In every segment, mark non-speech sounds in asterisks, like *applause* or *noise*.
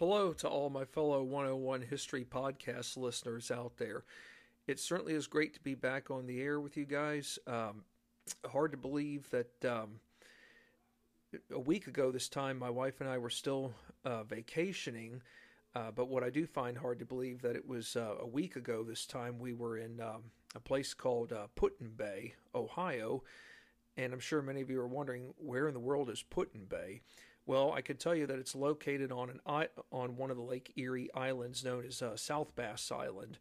Hello to all my fellow 101 History Podcast listeners out there. It certainly is great to be back on the air with you guys. Um, hard to believe that um, a week ago, this time, my wife and I were still uh, vacationing. Uh, but what I do find hard to believe that it was uh, a week ago this time we were in um, a place called uh, Put-in-Bay, Ohio, and I'm sure many of you are wondering where in the world is Put-in-Bay. Well, I can tell you that it's located on an on one of the Lake Erie islands known as uh, South Bass Island.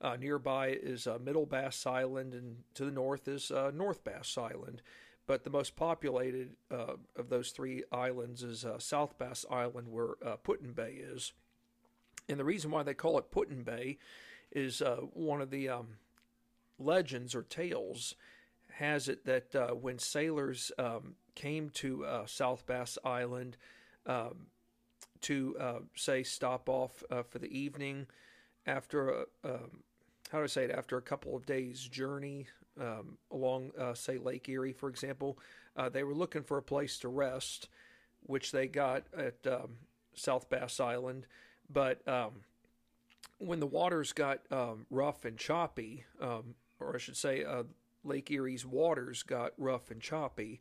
Uh, nearby is uh, Middle Bass Island, and to the north is uh, North Bass Island. But the most populated uh, of those three islands is uh, South Bass Island, where uh, Put-in-Bay is. And the reason why they call it Put-in-Bay is one of the um, legends or tales has it that when sailors um, came to South Bass Island um, to, say, stop off for the evening, after um, how do I say it? After a couple of days' journey um, along, uh, say, Lake Erie, for example, uh, they were looking for a place to rest, which they got at um, South Bass Island. But um, when the waters got um, rough and choppy, or I should say, uh, Lake Erie's waters got rough and choppy,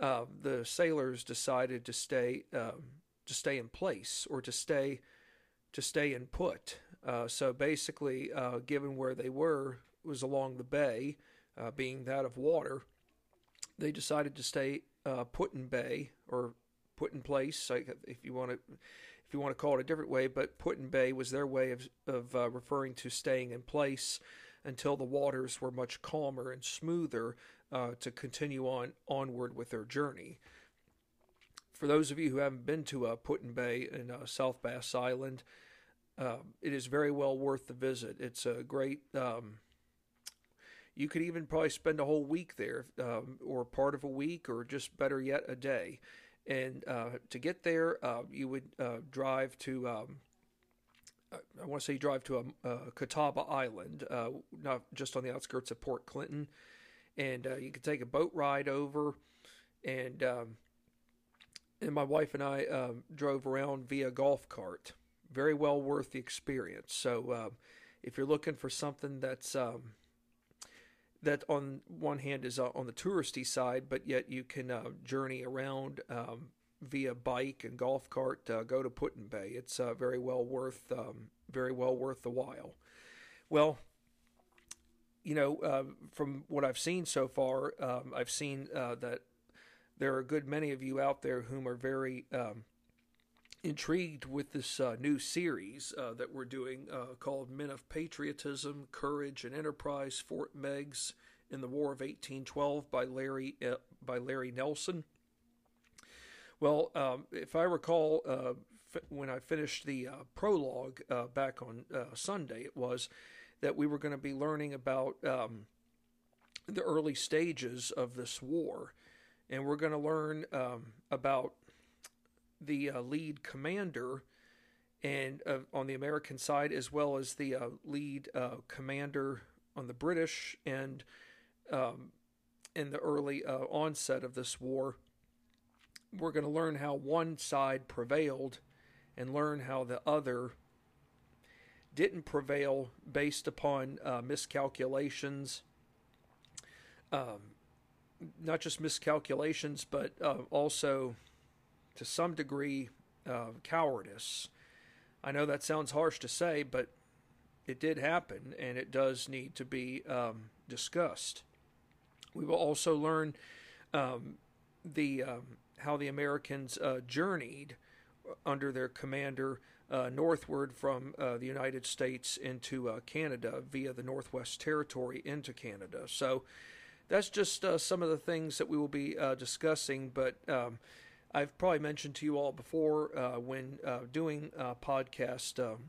uh, the sailors decided to stay to stay in place or to stay to stay in put. Uh, so basically, uh, given where they were was along the bay, uh, being that of water, they decided to stay uh, Put-in-Bay or put in place, if you want to, if you want to call it a different way. But Put-in-Bay was their way of of uh, referring to staying in place until the waters were much calmer and smoother uh, to continue on onward with their journey. For those of you who haven't been to uh, Put-in-Bay in South Bass Island, um, it is very well worth the visit. It's a great. Um, you could even probably spend a whole week there, um, or part of a week, or just better yet, a day. And uh, to get there, uh, you would uh, drive to. Um, I want to say drive to a, a Catawba Island, uh, not just on the outskirts of Port Clinton, and uh, you could take a boat ride over, and um, and my wife and I um, drove around via golf cart very well worth the experience. So uh, if you're looking for something that's um, that on one hand is uh, on the touristy side, but yet you can uh, journey around um, via bike and golf cart, uh, go to Put-in-Bay. It's uh, very well worth um, very well worth the while. Well, you know, uh, from what I've seen so far, um, I've seen that there are a good many of you out there whom are very um, intrigued with this uh, new series uh, that we're doing uh, called Men of Patriotism, Courage, and Enterprise Fort Meigs in the War of 1812 by Larry, uh, by Larry Nelson. Well, um, if I recall, uh, f- when I finished the uh, prologue back on Sunday, it was that we were going to be learning about um, the early stages of this war. And we're going to learn um, about the uh, lead commander and uh, on the American side, as well as the uh, lead uh, commander on the British and um, in the early uh, onset of this war. We're going to learn how one side prevailed and learn how the other didn't prevail based upon uh, miscalculations. Um, not just miscalculations, but also to some degree, uh, cowardice. I know that sounds harsh to say, but it did happen, and it does need to be um, discussed. We will also learn um, the um, how the Americans uh, journeyed under their commander uh, northward from uh, the United States into uh, Canada via the Northwest Territory into Canada. So that's just uh, some of the things that we will be uh, discussing, but um, I've probably mentioned to you all before when doing podcast um,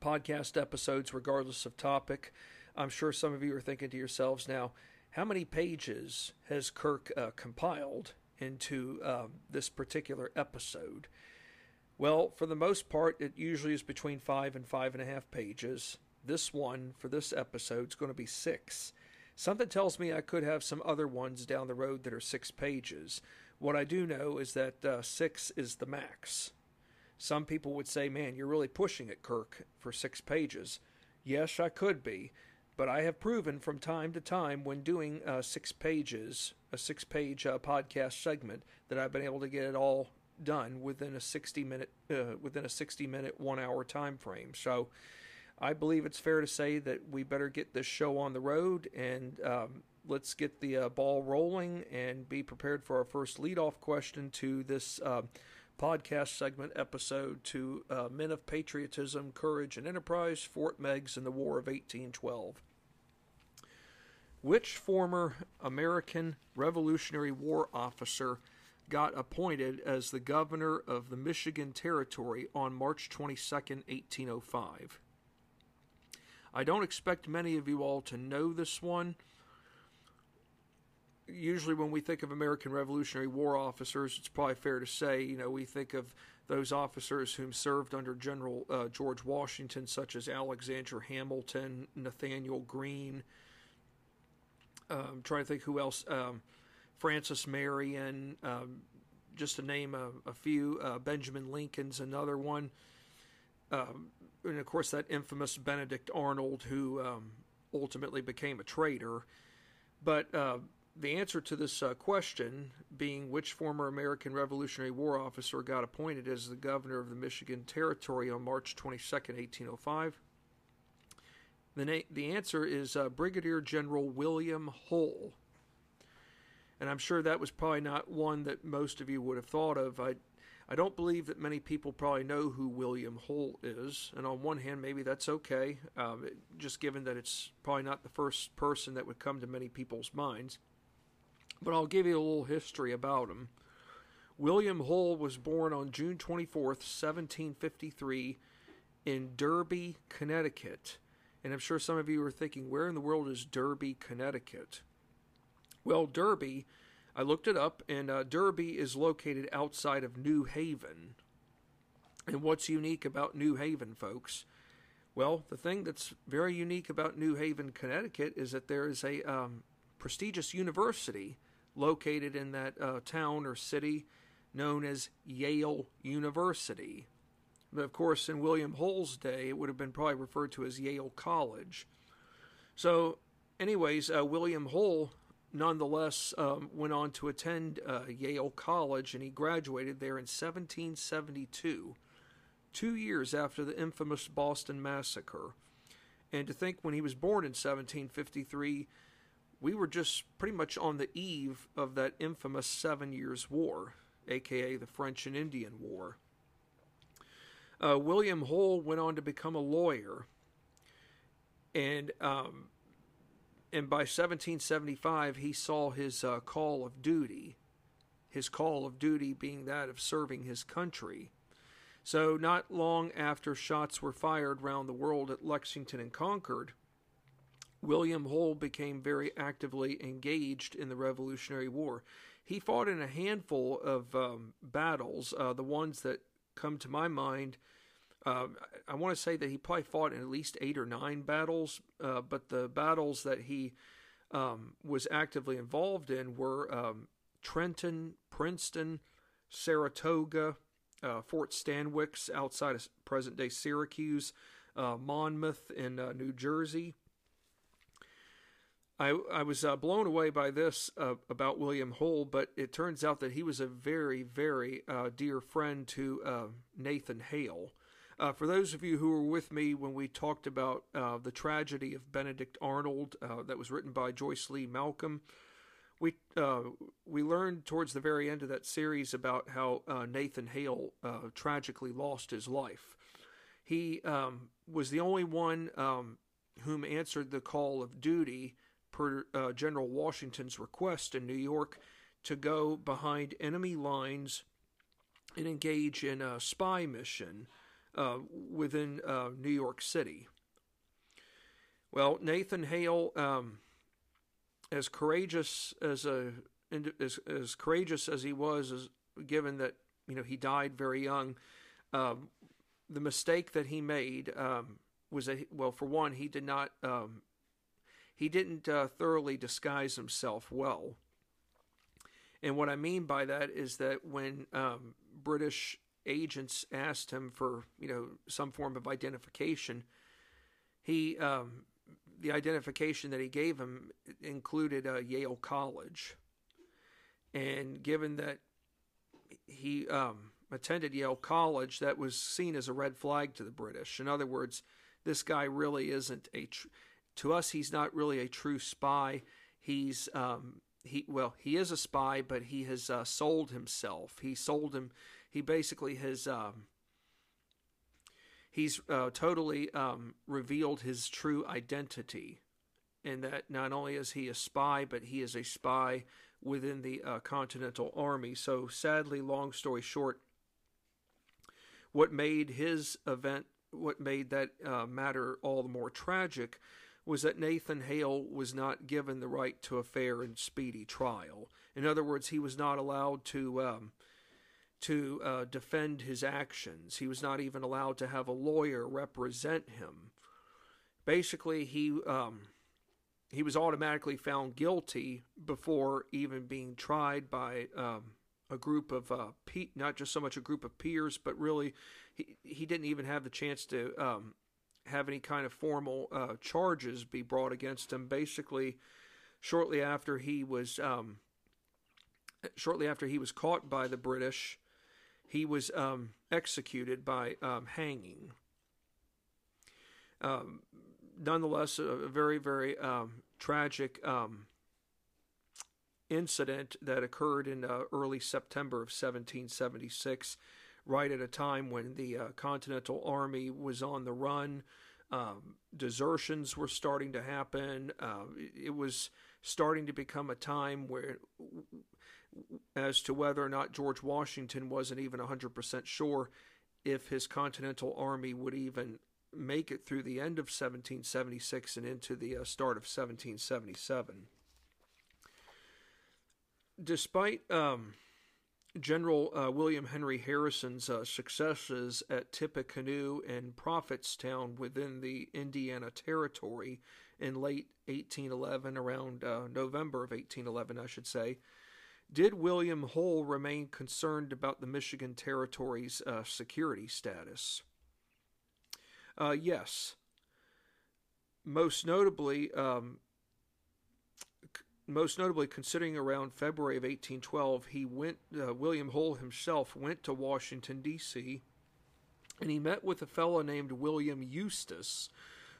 podcast episodes, regardless of topic. I'm sure some of you are thinking to yourselves now, how many pages has Kirk uh, compiled into um, this particular episode? Well, for the most part, it usually is between five and five and a half pages. This one for this episode is going to be six. Something tells me I could have some other ones down the road that are six pages. What I do know is that uh, six is the max. Some people would say, man, you're really pushing it, Kirk, for six pages. Yes, I could be, but I have proven from time to time when doing uh, six pages, a six page uh, podcast segment, that I've been able to get it all done within a 60 minute uh, within a 60 minute one hour time frame. So i believe it's fair to say that we better get this show on the road and um, let's get the uh, ball rolling and be prepared for our first leadoff question to this uh, podcast segment episode to uh, men of patriotism courage and enterprise fort meigs and the war of 1812 which former american revolutionary war officer got appointed as the governor of the Michigan Territory on March 22, 1805. I don't expect many of you all to know this one. Usually, when we think of American Revolutionary War officers, it's probably fair to say, you know, we think of those officers whom served under General uh, George Washington, such as Alexander Hamilton, Nathanael Greene. I'm um, trying to think who else. Um, Francis Marion, um, just to name a, a few. Uh, Benjamin Lincoln's another one. Um, and of course, that infamous Benedict Arnold, who um, ultimately became a traitor. But uh, the answer to this uh, question being which former American Revolutionary War officer got appointed as the governor of the Michigan Territory on March 22, 1805? The, na- the answer is uh, Brigadier General William Hull. And I'm sure that was probably not one that most of you would have thought of. I, I don't believe that many people probably know who William Hull is. And on one hand, maybe that's okay, um, just given that it's probably not the first person that would come to many people's minds. But I'll give you a little history about him. William Hull was born on June 24th, 1753, in Derby, Connecticut. And I'm sure some of you are thinking, where in the world is Derby, Connecticut? Well, Derby, I looked it up, and uh, Derby is located outside of New Haven. And what's unique about New Haven, folks? Well, the thing that's very unique about New Haven, Connecticut, is that there is a um, prestigious university located in that uh, town or city known as Yale University. But of course, in William Hull's day, it would have been probably referred to as Yale College. So, anyways, uh, William Hull nonetheless um, went on to attend uh, Yale College and he graduated there in 1772, two years after the infamous Boston Massacre. And to think when he was born in 1753, we were just pretty much on the eve of that infamous Seven Years' War, aka the French and Indian War. Uh, William Hull went on to become a lawyer. And um, and by 1775 he saw his uh, call of duty, his call of duty being that of serving his country. So, not long after shots were fired round the world at Lexington and Concord, William Hull became very actively engaged in the Revolutionary War. He fought in a handful of um, battles. Uh, the ones that come to my mind um, I want to say that he probably fought in at least eight or nine battles, uh, but the battles that he um, was actively involved in were um, Trenton, Princeton, Saratoga, uh, Fort Stanwix outside of present day Syracuse, uh, Monmouth in uh, New Jersey. I, I was uh, blown away by this uh, about William Hull, but it turns out that he was a very, very dear friend to Nathan Hale. Uh, for those of you who were with me when we talked about uh, the tragedy of Benedict Arnold, uh, that was written by Joyce Lee Malcolm, we uh, we learned towards the very end of that series about how uh, Nathan Hale uh, tragically lost his life. He um, was the only one um, whom answered the call of duty per General Washington's request in New York to go behind enemy lines and engage in a spy mission uh, within uh, New York City. Well, Nathan Hale, um, as courageous as a as, as courageous as he was, as, given that you know he died very young, um, the mistake that he made um, was that well, for one, he did not um, he didn't uh, thoroughly disguise himself well. And what I mean by that is that when um, British agents asked him for you know some form of identification, he um, the identification that he gave him included uh, Yale College, and given that he um, attended Yale College, that was seen as a red flag to the British. In other words, this guy really isn't a tr- to us. He's not really a true spy. He's um, he well he is a spy, but he has uh, sold himself. He sold him. He basically has. Um, he's uh, totally um, revealed his true identity, and that not only is he a spy, but he is a spy within the uh, Continental Army. So, sadly, long story short, what made his event, what made that uh, matter all the more tragic, was that Nathan Hale was not given the right to a fair and speedy trial. In other words, he was not allowed to um, to uh, defend his actions. He was not even allowed to have a lawyer represent him. Basically, he um, he was automatically found guilty before even being tried by um, a group of uh, pe- not just so much a group of peers, but really he he didn't even have the chance to um, have any kind of formal uh, charges be brought against him. Basically, shortly after he was um, shortly after he was caught by the British, he was um, executed by um, hanging. Um, nonetheless, a, very very um, tragic um, incident that occurred in uh, early September of 1776 right at a time when the uh, Continental Army was on the run. Um, desertions were starting to happen. Uh, it was starting to become a time where, as to whether or not George Washington wasn't even 100% sure if his Continental Army would even make it through the end of 1776 and into the uh, start of 1777. Despite um, General uh, William Henry Harrison's uh, successes at Tippecanoe and Prophetstown within the Indiana Territory in late 1811, around uh, November of 1811, I should say, did William Hull remain concerned about the Michigan Territory's uh, security status? Uh, yes. Most notably, um, most notably considering around February of 1812, he went, uh, William Hull himself went to Washington, D.C., and he met with a fellow named William Eustis,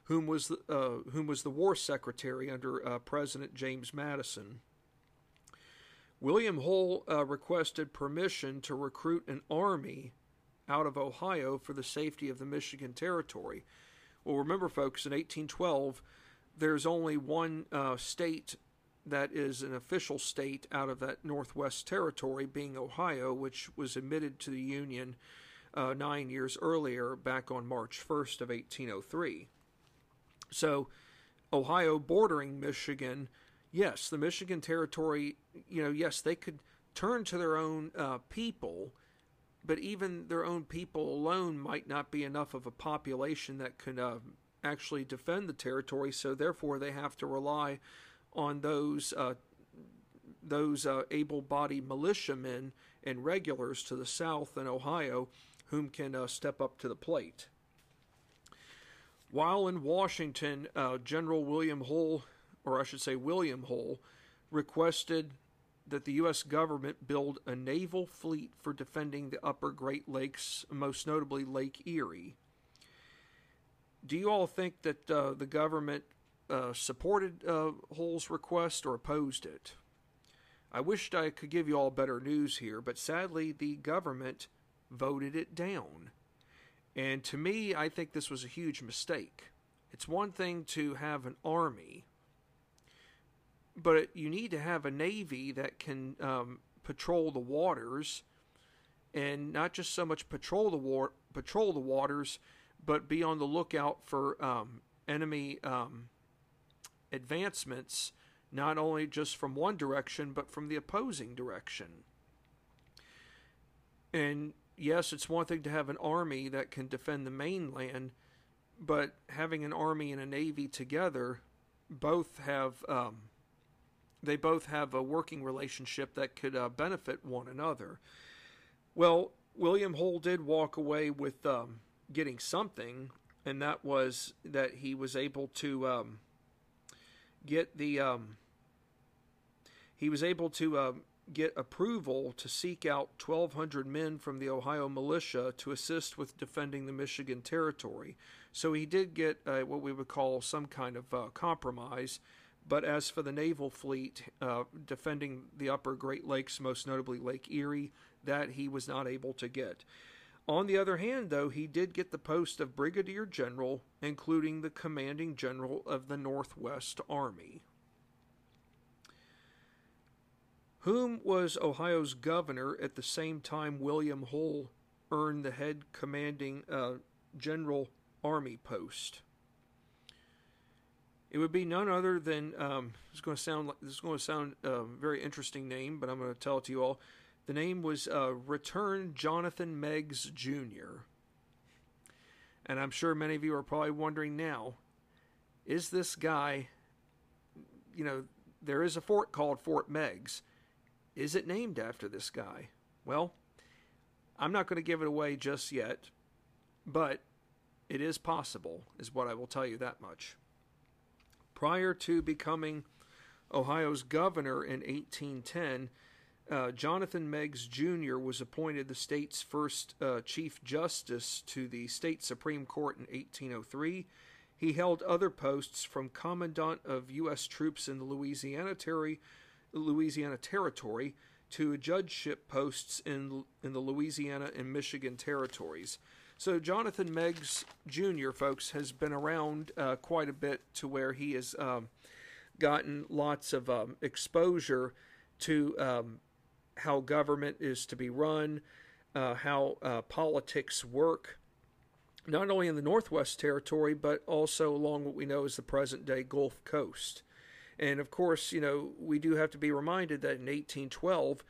whom was the, uh, whom was the war secretary under uh, President James Madison. William Hull uh, requested permission to recruit an army out of Ohio for the safety of the Michigan Territory. Well, remember, folks, in 1812, there's only one uh, state that is an official state out of that Northwest Territory, being Ohio, which was admitted to the Union uh, nine years earlier, back on March 1st of 1803. So, Ohio bordering Michigan, yes, the Michigan Territory, you know, yes, they could turn to their own uh, people, but even their own people alone might not be enough of a population that could uh, actually defend the territory. So, therefore, they have to rely on those uh, those uh, able-bodied militiamen and regulars to the south in Ohio, whom can uh, step up to the plate. While in Washington, uh, General William Hull, or I should say William Hull, requested that the U.S. government build a naval fleet for defending the upper Great Lakes, most notably Lake Erie. Do you all think that uh, the government uh, supported uh, Hull's request or opposed it. I wished I could give you all better news here, but sadly the government voted it down. And to me, I think this was a huge mistake. It's one thing to have an army, but you need to have a navy that can um, patrol the waters, and not just so much patrol the war patrol the waters, but be on the lookout for um, enemy um, advancements, not only just from one direction, but from the opposing direction. And yes, it's one thing to have an army that can defend the mainland, but having an army and a navy together, both have um, they both have a working relationship that could uh, benefit one another. Well, William Hull did walk away with um, getting something, and that was that he was able to um, get the um, he was able to uh, get approval to seek out 1,200 men from the Ohio militia to assist with defending the Michigan territory. So he did get uh, what we would call some kind of uh, compromise. But as for the naval fleet uh, defending the upper Great Lakes, most notably Lake Erie, that he was not able to get. On the other hand, though, he did get the post of Brigadier General, including the commanding general of the Northwest Army. Whom was Ohio's governor at the same time William Hull earned the head commanding uh, general army post? It would be none other than um, is going to sound like this is going to sound a uh, very interesting name, but I'm going to tell it to you all. The name was uh, Return Jonathan Meigs Jr. And I'm sure many of you are probably wondering now is this guy, you know, there is a fort called Fort Meigs. Is it named after this guy? Well, I'm not going to give it away just yet, but it is possible, is what I will tell you that much. Prior to becoming Ohio's governor in 1810, uh, Jonathan Meigs Jr. was appointed the state's first uh, Chief Justice to the state Supreme Court in 1803. He held other posts from Commandant of U.S. troops in the Louisiana, Louisiana Territory to judgeship posts in, in the Louisiana and Michigan territories. So Jonathan Meigs Jr., folks, has been around uh, quite a bit to where he has um, gotten lots of um, exposure to um, how government is to be run, uh, how uh, politics work, not only in the Northwest Territory, but also along what we know as the present day Gulf Coast. And of course, you know, we do have to be reminded that in 1812,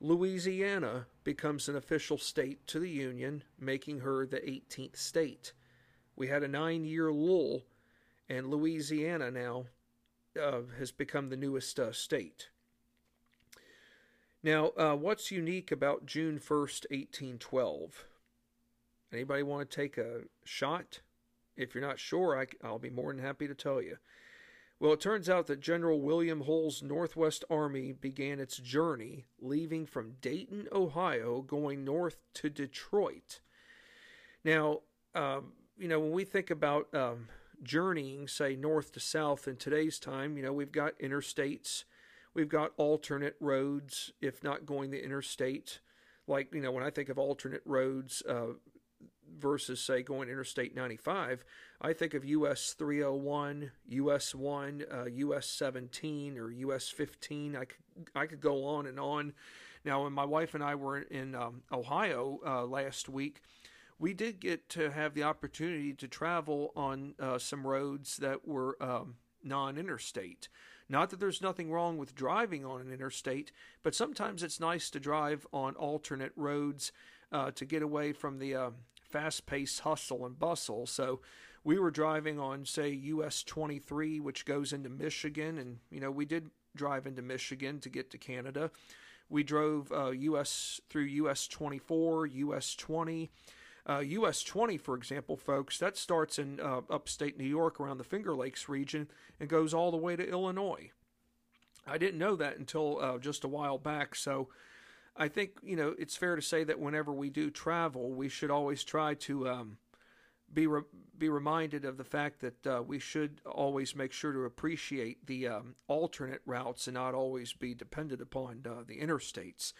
Louisiana becomes an official state to the Union, making her the 18th state. We had a nine year lull, and Louisiana now uh, has become the newest uh, state. Now, uh, what's unique about June 1st, 1812? Anybody want to take a shot? If you're not sure, I, I'll be more than happy to tell you. Well, it turns out that General William Hull's Northwest Army began its journey, leaving from Dayton, Ohio, going north to Detroit. Now, um, you know, when we think about um, journeying, say, north to south in today's time, you know, we've got interstates We've got alternate roads, if not going the interstate. Like, you know, when I think of alternate roads uh, versus, say, going Interstate 95, I think of US 301, US 1, uh, US 17, or US 15. I could, I could go on and on. Now, when my wife and I were in um, Ohio uh, last week, we did get to have the opportunity to travel on uh, some roads that were um, non interstate. Not that there's nothing wrong with driving on an interstate, but sometimes it's nice to drive on alternate roads uh, to get away from the uh, fast paced hustle and bustle. So we were driving on, say, US 23, which goes into Michigan, and, you know, we did drive into Michigan to get to Canada. We drove uh, US through US 24, US 20. Uh, US 20, for example, folks, that starts in uh, upstate New York around the Finger Lakes region and goes all the way to Illinois. I didn't know that until uh, just a while back, so I think you know it's fair to say that whenever we do travel, we should always try to um, be re- be reminded of the fact that uh, we should always make sure to appreciate the um, alternate routes and not always be dependent upon uh, the interstates.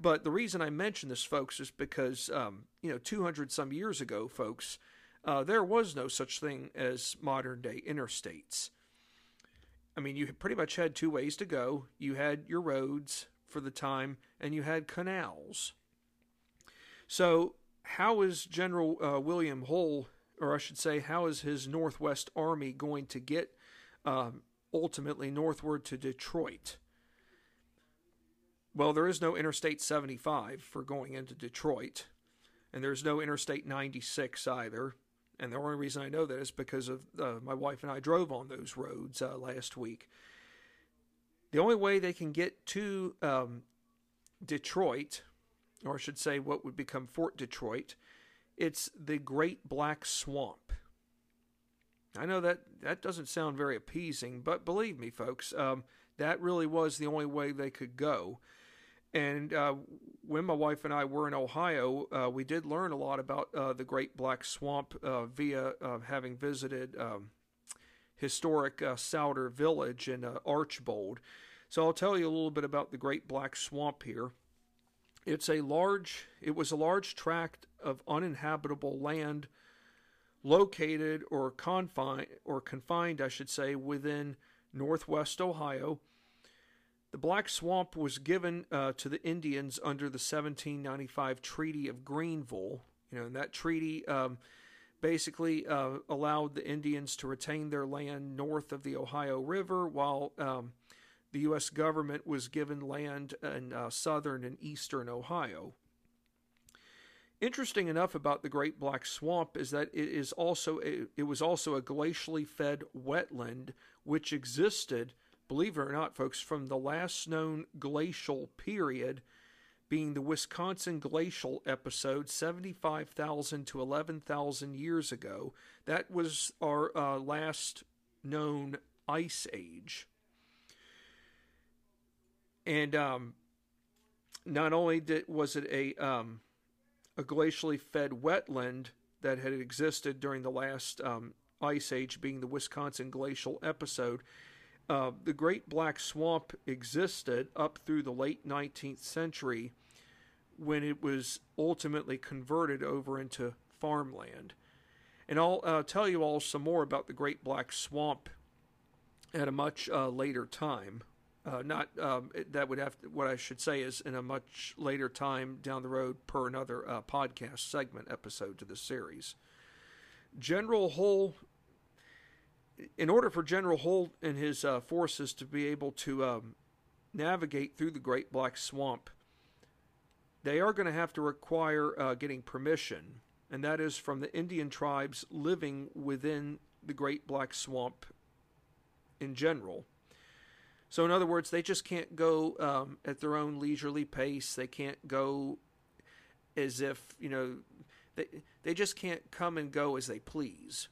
But the reason I mention this, folks, is because, um, you know, 200 some years ago, folks, uh, there was no such thing as modern day interstates. I mean, you pretty much had two ways to go. You had your roads for the time, and you had canals. So, how is General uh, William Hull, or I should say, how is his Northwest Army going to get um, ultimately northward to Detroit? Well, there is no Interstate 75 for going into Detroit, and there's no Interstate 96 either. And the only reason I know that is because of uh, my wife and I drove on those roads uh, last week. The only way they can get to um, Detroit or I should say, what would become Fort Detroit. It's the Great Black Swamp. I know that that doesn't sound very appeasing, but believe me, folks, um, that really was the only way they could go. And uh, when my wife and I were in Ohio, uh, we did learn a lot about uh, the Great Black Swamp uh, via uh, having visited um, historic uh, Sauder Village in Archbold. So I'll tell you a little bit about the Great Black Swamp here. It's a large. It was a large tract of uninhabitable land located or confined or confined, I should say, within northwest Ohio. The Black Swamp was given uh, to the Indians under the 1795 Treaty of Greenville. You know, and that treaty um, basically uh, allowed the Indians to retain their land north of the Ohio River, while um, the U.S. government was given land in uh, southern and eastern Ohio. Interesting enough about the Great Black Swamp is that it is also a, it was also a glacially fed wetland which existed, believe it or not, folks, from the last known glacial period, being the Wisconsin glacial episode, seventy-five thousand to eleven thousand years ago. That was our uh, last known ice age, and um, not only did was it a um, a glacially fed wetland that had existed during the last um, ice age, being the Wisconsin glacial episode. Uh, the Great Black Swamp existed up through the late 19th century when it was ultimately converted over into farmland. And I'll uh, tell you all some more about the Great Black Swamp at a much uh, later time. Uh, not um, that would have to, what I should say is in a much later time down the road per another uh, podcast segment episode to the series. General Hull, in order for General Hull and his uh, forces to be able to um, navigate through the Great Black Swamp, they are going to have to require uh, getting permission, and that is from the Indian tribes living within the Great Black Swamp in general. So, in other words, they just can't go um, at their own leisurely pace. They can't go as if, you know, they, they just can't come and go as they please.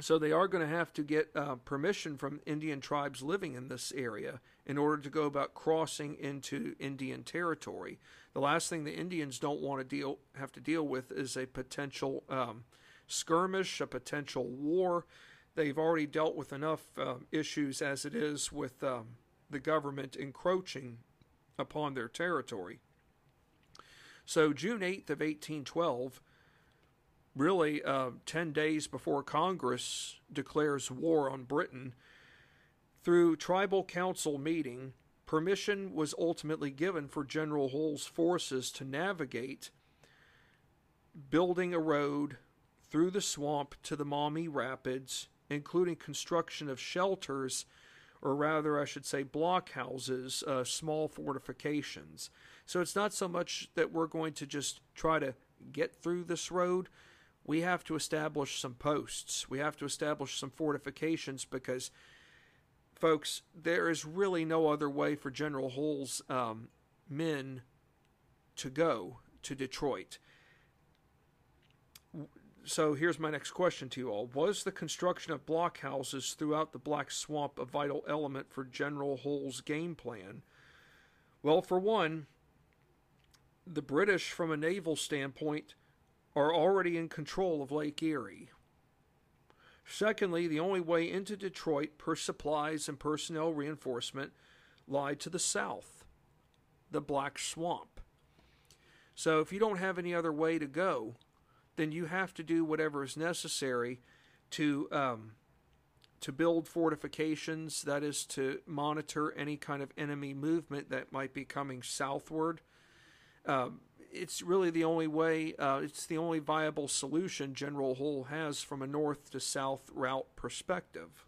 So, they are going to have to get uh, permission from Indian tribes living in this area in order to go about crossing into Indian territory. The last thing the Indians don't want to deal have to deal with is a potential um, skirmish, a potential war they've already dealt with enough uh, issues as it is with um, the government encroaching upon their territory. So, June 8th of 1812, really uh, 10 days before Congress declares war on Britain, through tribal council meeting, permission was ultimately given for General Hull's forces to navigate, building a road through the swamp to the Maumee Rapids including construction of shelters, or rather, I should say, blockhouses, uh, small fortifications. So it's not so much that we're going to just try to get through this road. We have to establish some posts. We have to establish some fortifications because, folks, there is really no other way for General Hull's um, men to go to Detroit so here's my next question to you all. Was the construction of blockhouses throughout the Black Swamp a vital element for General Hull's game plan? Well, for one, the British, from a naval standpoint, are already in control of Lake Erie. Secondly, the only way into Detroit per supplies and personnel reinforcement lied to the south, the Black Swamp. So if you don't have any other way to go, then you have to do whatever is necessary to um, to build fortifications. That is to monitor any kind of enemy movement that might be coming southward. Um, it's really the only way. Uh, it's the only viable solution General Hull has from a north to south route perspective.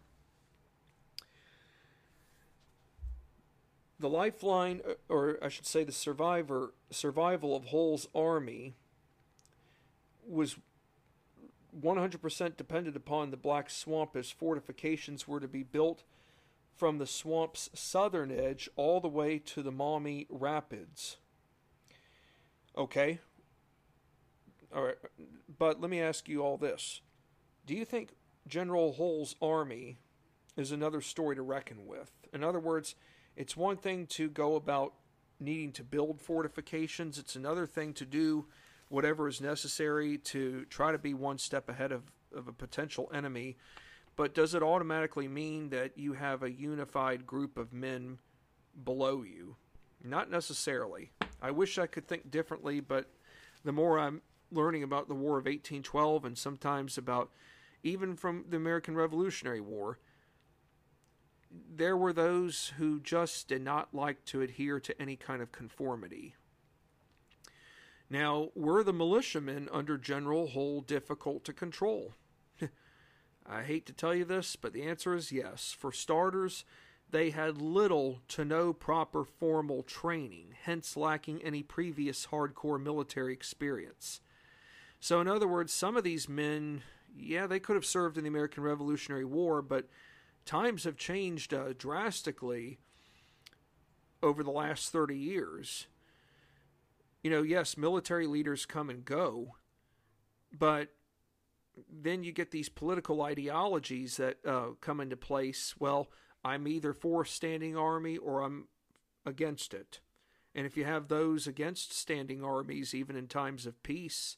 The lifeline, uh, or I should say, the survivor survival of Hull's army was 100% dependent upon the Black Swamp as fortifications were to be built from the swamp's southern edge all the way to the Maumee Rapids. Okay. All right. But let me ask you all this. Do you think General Hull's army is another story to reckon with? In other words, it's one thing to go about needing to build fortifications, it's another thing to do whatever is necessary to try to be one step ahead of, of a potential enemy. But does it automatically mean that you have a unified group of men below you? Not necessarily. I wish I could think differently, but the more I'm learning about the War of 1812 and sometimes about even from the American Revolutionary War, there were those who just did not like to adhere to any kind of conformity. Now, were the militiamen under General Hull difficult to control? *laughs* I hate to tell you this, but the answer is yes. For starters, they had little to no proper formal training, hence lacking any previous hardcore military experience. So, in other words, some of these men, yeah, they could have served in the American Revolutionary War, but times have changed uh, drastically over the last 30 years. You know, yes, military leaders come and go, but then you get these political ideologies that uh, come into place. Well, I'm either for standing army or I'm against it. And if you have those against standing armies, even in times of peace,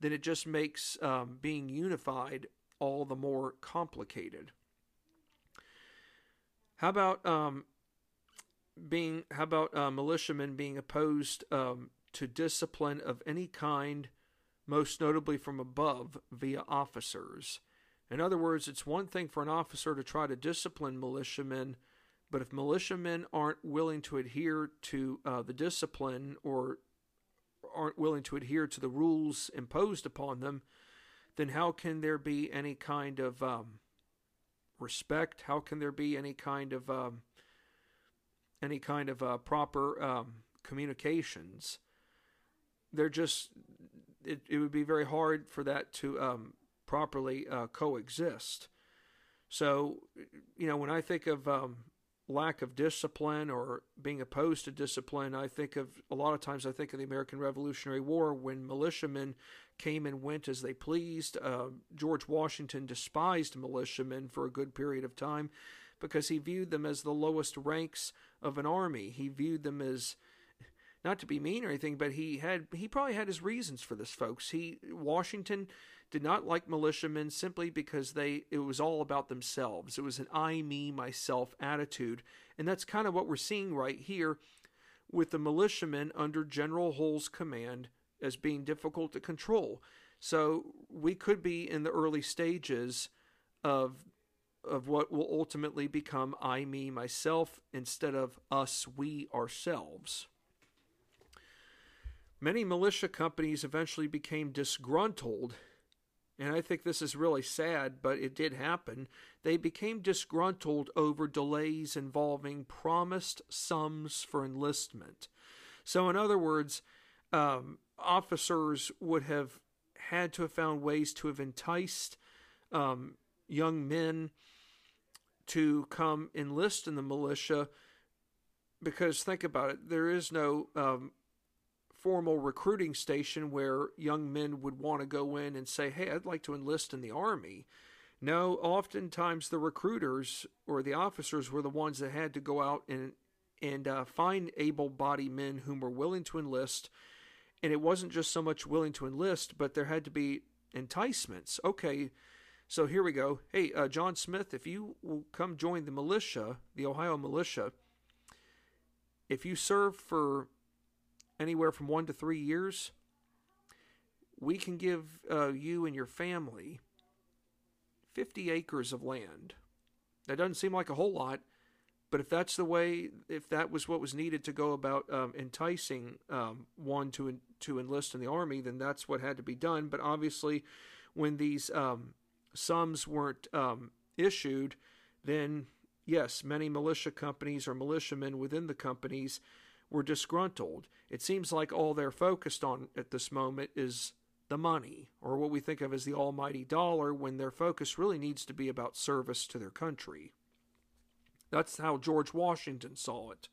then it just makes um, being unified all the more complicated. How about um, being? How about uh, militiamen being opposed um, to discipline of any kind, most notably from above via officers? In other words, it's one thing for an officer to try to discipline militiamen, but if militiamen aren't willing to adhere to uh, the discipline or aren't willing to adhere to the rules imposed upon them, then how can there be any kind of um, respect? How can there be any kind of um, any kind of uh, proper um, communications? They're just it, it would be very hard for that to um, properly uh, coexist. So, you know, when I think of um, lack of discipline or being opposed to discipline, I think of a lot of times I think of the American Revolutionary War when militiamen came and went as they pleased. Uh, George Washington despised militiamen for a good period of time because he viewed them as the lowest ranks of an army. He viewed them as not to be mean or anything, but he had he probably had his reasons for this, folks. He Washington did not like militiamen simply because they it was all about themselves. It was an I me myself attitude, and that's kind of what we're seeing right here with the militiamen under General Hull's command as being difficult to control. So we could be in the early stages of of what will ultimately become I me myself instead of us we ourselves. Many militia companies eventually became disgruntled, and I think this is really sad, but it did happen. They became disgruntled over delays involving promised sums for enlistment. So, in other words, um, officers would have had to have found ways to have enticed um, young men to come enlist in the militia because think about it there is no um, formal recruiting station where young men would want to go in and say hey i'd like to enlist in the army no oftentimes the recruiters or the officers were the ones that had to go out and and uh, find able-bodied men whom were willing to enlist and it wasn't just so much willing to enlist, but there had to be enticements. Okay, so here we go. Hey, uh, John Smith, if you will come join the militia, the Ohio militia, if you serve for anywhere from one to three years, we can give uh, you and your family 50 acres of land. That doesn't seem like a whole lot, but if that's the way, if that was what was needed to go about um, enticing um, one to to enlist in the army, then that's what had to be done. But obviously, when these um, sums weren't um, issued, then yes, many militia companies or militiamen within the companies were disgruntled. It seems like all they're focused on at this moment is the money, or what we think of as the almighty dollar, when their focus really needs to be about service to their country. That's how George Washington saw it.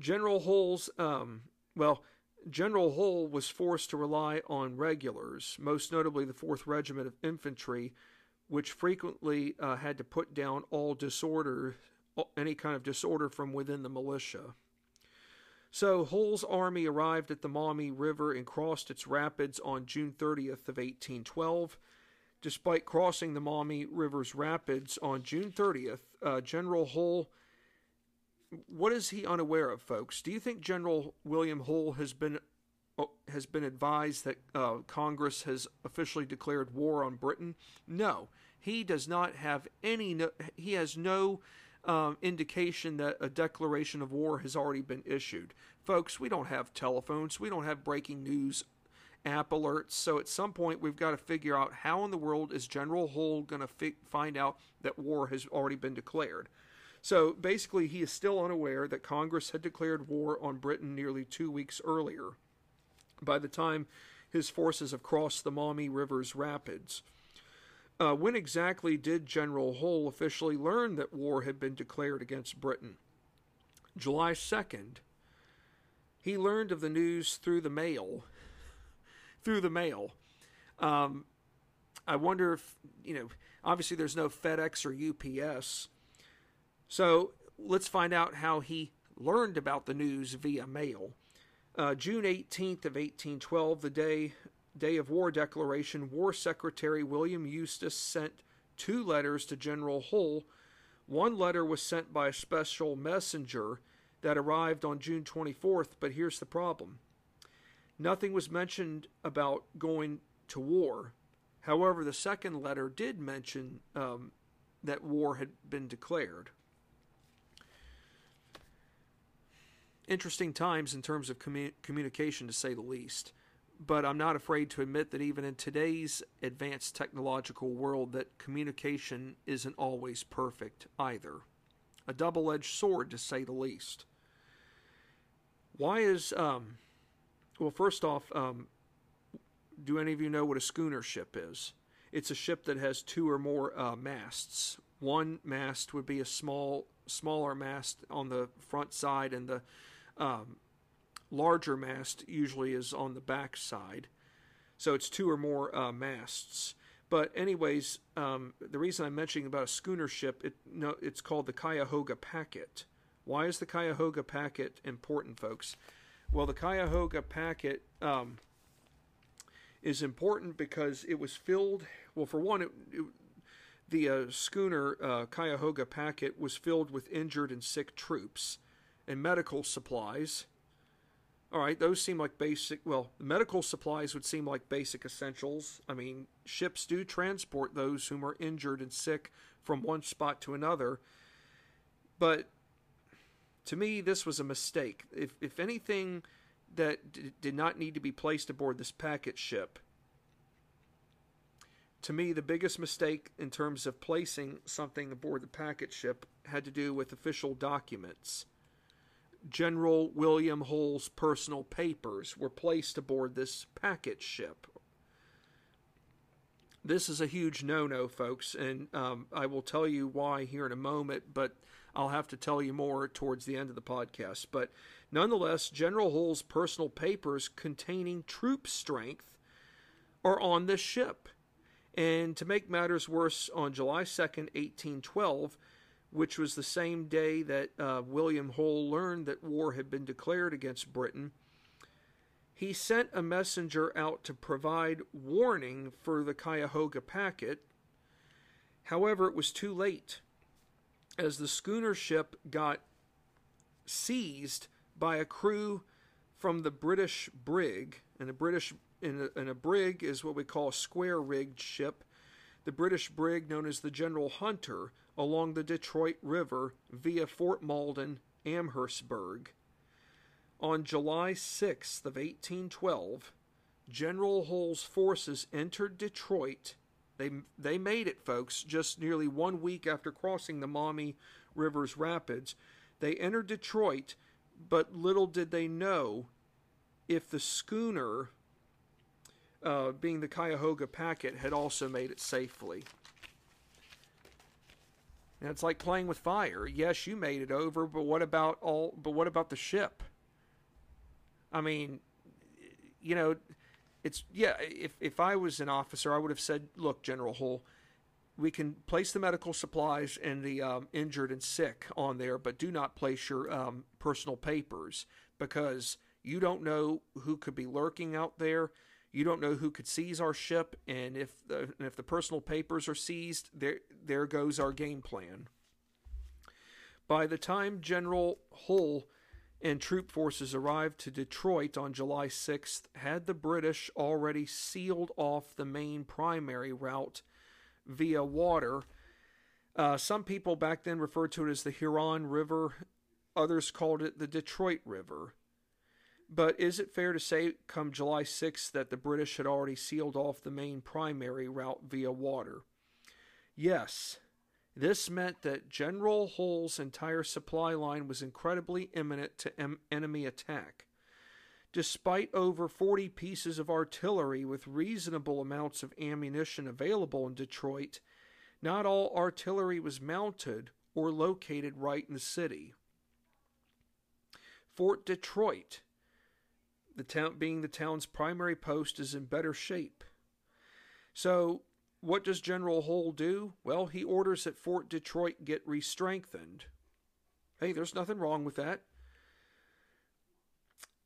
General Hull's um, Well, General Hull was forced to rely on regulars, most notably the 4th Regiment of Infantry, which frequently uh, had to put down all disorder, any kind of disorder from within the militia. So Hull's army arrived at the Maumee River and crossed its rapids on June 30th of 1812. Despite crossing the Maumee River's rapids on June 30th, uh, General Hull what is he unaware of, folks? Do you think General William Hull has been uh, has been advised that uh, Congress has officially declared war on Britain? No, he does not have any. He has no um, indication that a declaration of war has already been issued. Folks, we don't have telephones. We don't have breaking news app alerts. So at some point, we've got to figure out how in the world is General Hull going to fi- find out that war has already been declared. So basically, he is still unaware that Congress had declared war on Britain nearly two weeks earlier. By the time his forces have crossed the Maumee River's rapids. Uh, when exactly did General Hull officially learn that war had been declared against Britain? July 2nd. He learned of the news through the mail. *laughs* through the mail. Um, I wonder if, you know, obviously there's no FedEx or UPS. So let's find out how he learned about the news via mail. Uh, June 18th of 1812, the day day of war declaration, War Secretary William Eustis sent two letters to General Hull. One letter was sent by a special messenger that arrived on June 24th, but here's the problem. Nothing was mentioned about going to war. However, the second letter did mention um, that war had been declared. interesting times in terms of commu- communication, to say the least. But I'm not afraid to admit that even in today's advanced technological world, that communication isn't always perfect either. A double-edged sword, to say the least. Why is um, well? First off, um, do any of you know what a schooner ship is? It's a ship that has two or more uh, masts. One mast would be a small, smaller mast on the front side, and the um, larger mast usually is on the back side. So it's two or more uh, masts. But anyways, um, the reason I'm mentioning about a schooner ship, it, no, it's called the Cuyahoga Packet. Why is the Cuyahoga Packet important, folks? Well, the Cuyahoga Packet um, is important because it was filled. Well, for one, it, it, the uh, schooner uh, Cuyahoga Packet was filled with injured and sick troops and medical supplies. All right, those seem like basic. Well, medical supplies would seem like basic essentials. I mean, ships do transport those whom are injured and sick from one spot to another. But to me, this was a mistake. If, if anything that d- did not need to be placed aboard this packet ship, to me, the biggest mistake in terms of placing something aboard the packet ship had to do with official documents. General William Hull's personal papers were placed aboard this packet ship. This is a huge no no, folks, and um, I will tell you why here in a moment, but I'll have to tell you more towards the end of the podcast. But nonetheless, General Hull's personal papers containing troop strength are on this ship. And to make matters worse, on July 2nd, 1812, which was the same day that uh, William Hull learned that war had been declared against Britain, he sent a messenger out to provide warning for the Cuyahoga packet. However, it was too late, as the schooner ship got seized by a crew from the British brig, and a British a, in a brig is what we call a square rigged ship. The British brig, known as the General Hunter, along the Detroit River via Fort Malden, Amherstburg. On July 6th of 1812, General Hull's forces entered Detroit. They, they made it, folks, just nearly one week after crossing the Maumee River's rapids. They entered Detroit, but little did they know if the schooner, uh, being the Cuyahoga Packet, had also made it safely. And it's like playing with fire. Yes, you made it over, but what about all but what about the ship? I mean, you know, it's yeah. If if I was an officer, I would have said, "Look, General Hull, we can place the medical supplies and the um, injured and sick on there, but do not place your um, personal papers because you don't know who could be lurking out there. You don't know who could seize our ship, and if the, and if the personal papers are seized, there there goes our game plan." By the time General Hull and troop forces arrived to Detroit on July 6th, had the British already sealed off the main primary route via water. Uh, some people back then referred to it as the Huron River, others called it the Detroit River. But is it fair to say, come July 6th, that the British had already sealed off the main primary route via water? Yes, this meant that General Hull's entire supply line was incredibly imminent to em- enemy attack. Despite over 40 pieces of artillery with reasonable amounts of ammunition available in Detroit, not all artillery was mounted or located right in the city. Fort Detroit, the town being the town's primary post, is in better shape. So what does General Hull do? Well, he orders that Fort Detroit get re-strengthened. Hey, there's nothing wrong with that.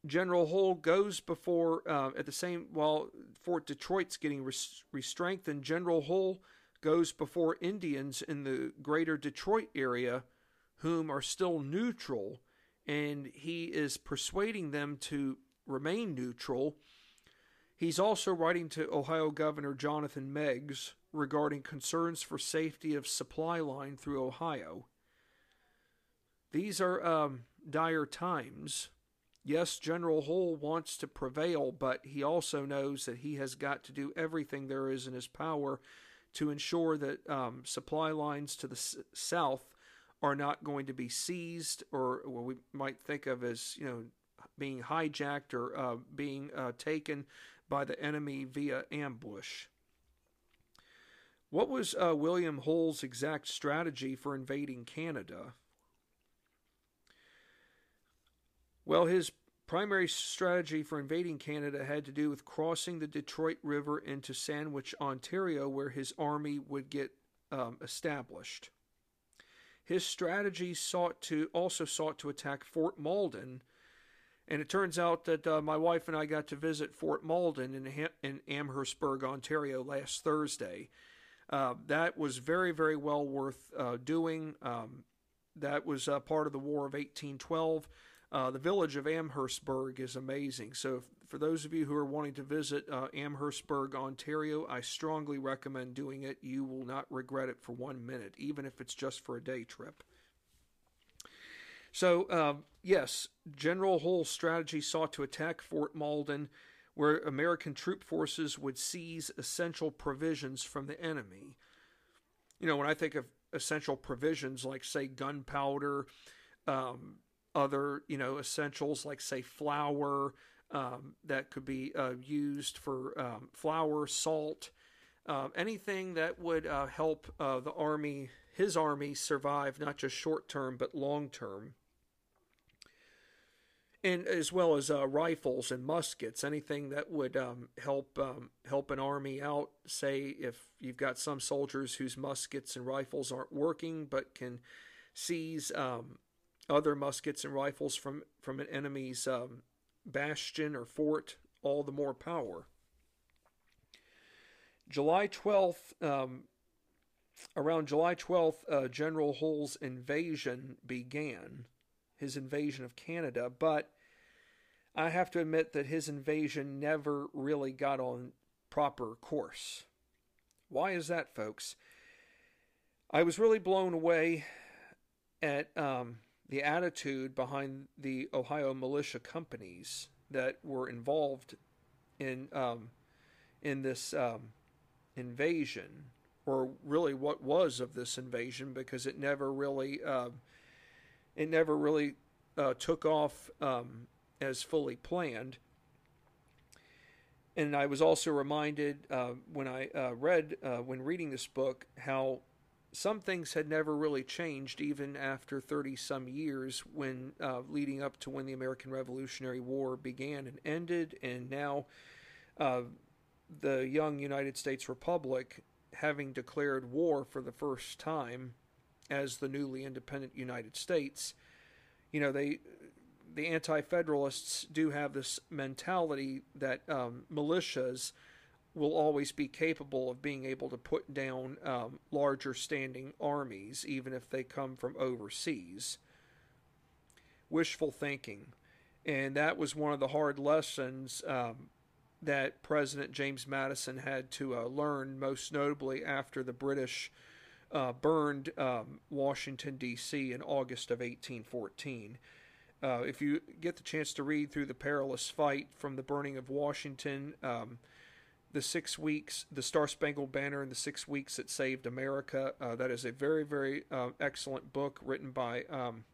General Hull goes before, uh, at the same, while Fort Detroit's getting re-strengthened, General Hull goes before Indians in the greater Detroit area whom are still neutral, and he is persuading them to remain neutral He's also writing to Ohio Governor Jonathan Meigs regarding concerns for safety of supply line through Ohio. These are um, dire times. Yes, General Hull wants to prevail, but he also knows that he has got to do everything there is in his power to ensure that um, supply lines to the s- south are not going to be seized or what we might think of as, you know, being hijacked or uh, being uh, taken by the enemy via ambush. What was uh, William Hull's exact strategy for invading Canada? Well, his primary strategy for invading Canada had to do with crossing the Detroit River into Sandwich, Ontario, where his army would get um, established. His strategy sought to also sought to attack Fort Malden, and it turns out that uh, my wife and I got to visit Fort Malden in, in Amherstburg, Ontario last Thursday. Uh, that was very, very well worth uh, doing. Um, that was uh, part of the War of 1812. Uh, the village of Amherstburg is amazing. So, if, for those of you who are wanting to visit uh, Amherstburg, Ontario, I strongly recommend doing it. You will not regret it for one minute, even if it's just for a day trip. So, um, yes, General Hull's strategy sought to attack Fort Malden, where American troop forces would seize essential provisions from the enemy. You know, when I think of essential provisions like, say, gunpowder, um, other, you know, essentials like, say, flour um, that could be uh, used for um, flour, salt, uh, anything that would uh, help uh, the army, his army, survive not just short term but long term and as well as uh, rifles and muskets, anything that would um, help um, help an army out. Say if you've got some soldiers whose muskets and rifles aren't working, but can seize um, other muskets and rifles from from an enemy's um, bastion or fort, all the more power. July twelfth. Um, around July 12th, uh, General Hull's invasion began his invasion of Canada, but I have to admit that his invasion never really got on proper course. Why is that, folks? I was really blown away at um, the attitude behind the Ohio militia companies that were involved in um, in this um, invasion, or really what was of this invasion, because it never really uh, it never really uh, took off um, as fully planned. And I was also reminded uh, when I uh, read, uh, when reading this book, how some things had never really changed even after 30 some years when uh, leading up to when the American Revolutionary War began and ended and now uh, the young United States Republic having declared war for the first time as the newly independent United States you know they the anti-federalists do have this mentality that um, militias will always be capable of being able to put down um, larger standing armies, even if they come from overseas. Wishful thinking. And that was one of the hard lessons um, that President James Madison had to uh, learn, most notably after the British uh, burned um, Washington, D.C. in August of 1814. Uh, if you get the chance to read through the perilous fight from the burning of Washington, um, the six weeks, the Star Spangled Banner, and the six weeks that saved America. Uh, that is a very, very uh, excellent book written by. Um,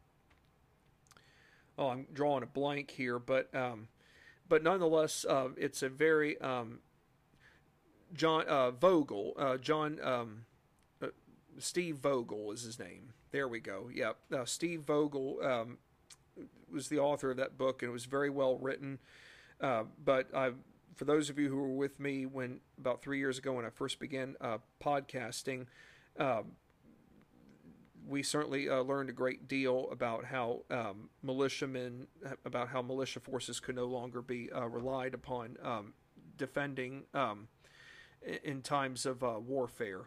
oh, I'm drawing a blank here, but um, but nonetheless, uh, it's a very um, John uh, Vogel, uh, John um, Steve Vogel is his name. There we go. Yep, Steve Vogel um, was the author of that book, and it was very well written. but I for those of you who were with me when about three years ago when I first began uh, podcasting, uh, we certainly uh, learned a great deal about how um, militiamen, about how militia forces could no longer be uh, relied upon um, defending um, in times of uh, warfare.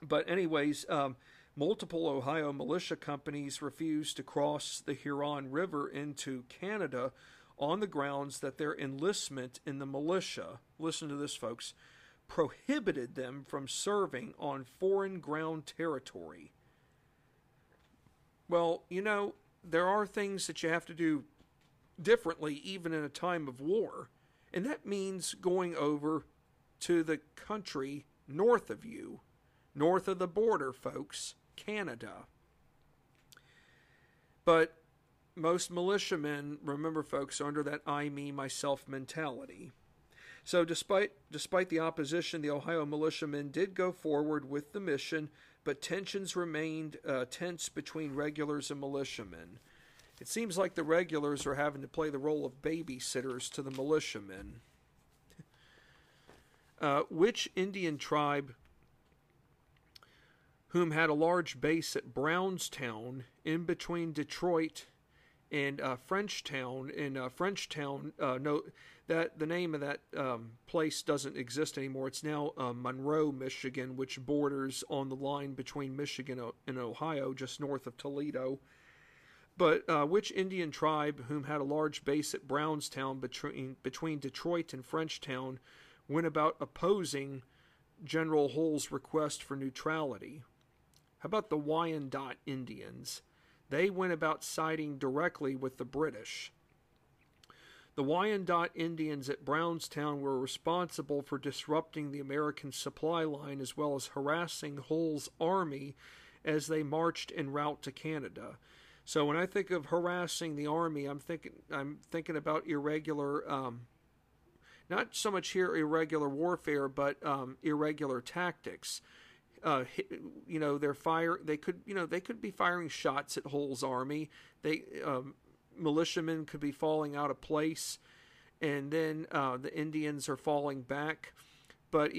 But, anyways, um, multiple Ohio militia companies refused to cross the Huron River into Canada on the grounds that their enlistment in the militia, listen to this, folks, prohibited them from serving on foreign ground territory. Well, you know, there are things that you have to do differently even in a time of war, and that means going over to the country north of you, north of the border, folks, Canada. But most militiamen, remember folks, are under that I, me, myself mentality. So despite despite the opposition, the Ohio militiamen did go forward with the mission, but tensions remained uh, tense between regulars and militiamen. It seems like the regulars are having to play the role of babysitters to the militiamen. Uh, which Indian tribe, whom had a large base at Brownstown in between Detroit and uh, Frenchtown. In uh, Frenchtown, uh, no, that the name of that um, place doesn't exist anymore. It's now uh, Monroe, Michigan, which borders on the line between Michigan and Ohio, just north of Toledo. But uh, which Indian tribe, whom had a large base at Brownstown between between Detroit and Frenchtown, went about opposing General Hull's request for neutrality? How about the Wyandot Indians? They went about siding directly with the British. The Wyandot Indians at Brownstown were responsible for disrupting the American supply line as well as harassing Hull's army as they marched en route to Canada. So when I think of harassing the army, I'm thinking I'm thinking about irregular, um, not so much here irregular warfare, but um, irregular tactics uh, you know, they're fire. They could, you know, they could be firing shots at Hull's army. They um, militiamen could be falling out of place, and then uh, the Indians are falling back. But,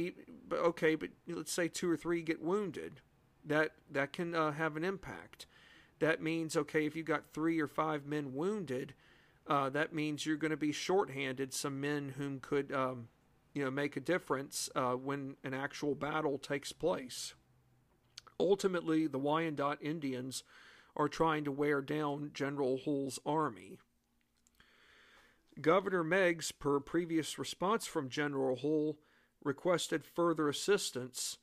but okay, but let's say two or three get wounded. That that can uh, have an impact. That means okay, if you've got three or five men wounded, uh, that means you're going to be shorthanded some men whom could um, you know make a difference uh, when an actual battle takes place. Ultimately, the Wyandot Indians are trying to wear down General Hull's army. Governor Meigs, per previous response from General Hull, requested further assistance,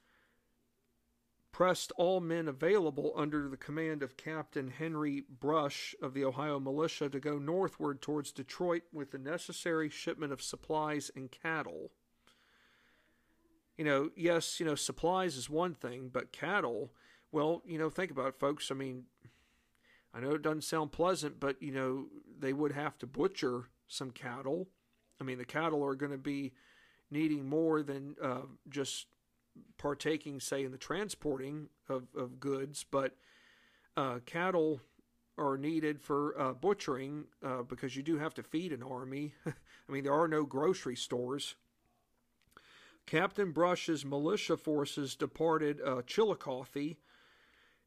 pressed all men available under the command of Captain Henry Brush of the Ohio Militia to go northward towards Detroit with the necessary shipment of supplies and cattle you know, yes, you know, supplies is one thing, but cattle, well, you know, think about it, folks. I mean, I know it doesn't sound pleasant, but, you know, they would have to butcher some cattle. I mean, the cattle are going to be needing more than uh, just partaking, say, in the transporting of, of goods, but uh, cattle are needed for uh, butchering uh, because you do have to feed an army. *laughs* I mean, there are no grocery stores. Captain Brush's militia forces departed uh, Chillicothe,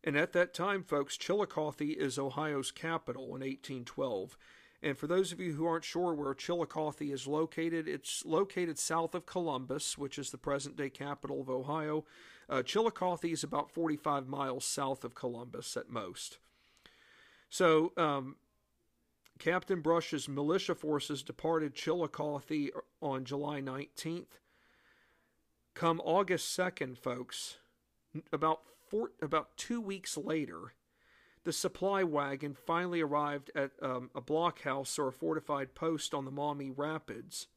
and at that time, folks, Chillicothe is Ohio's capital in 1812. And for those of you who aren't sure where Chillicothe is located, it's located south of Columbus, which is the present day capital of Ohio. Uh, Chillicothe is about 45 miles south of Columbus at most. So, um, Captain Brush's militia forces departed Chillicothe on July 19th. Come August 2nd, folks, about four, about two weeks later, the supply wagon finally arrived at um, a blockhouse or a fortified post on the Maumee Rapids.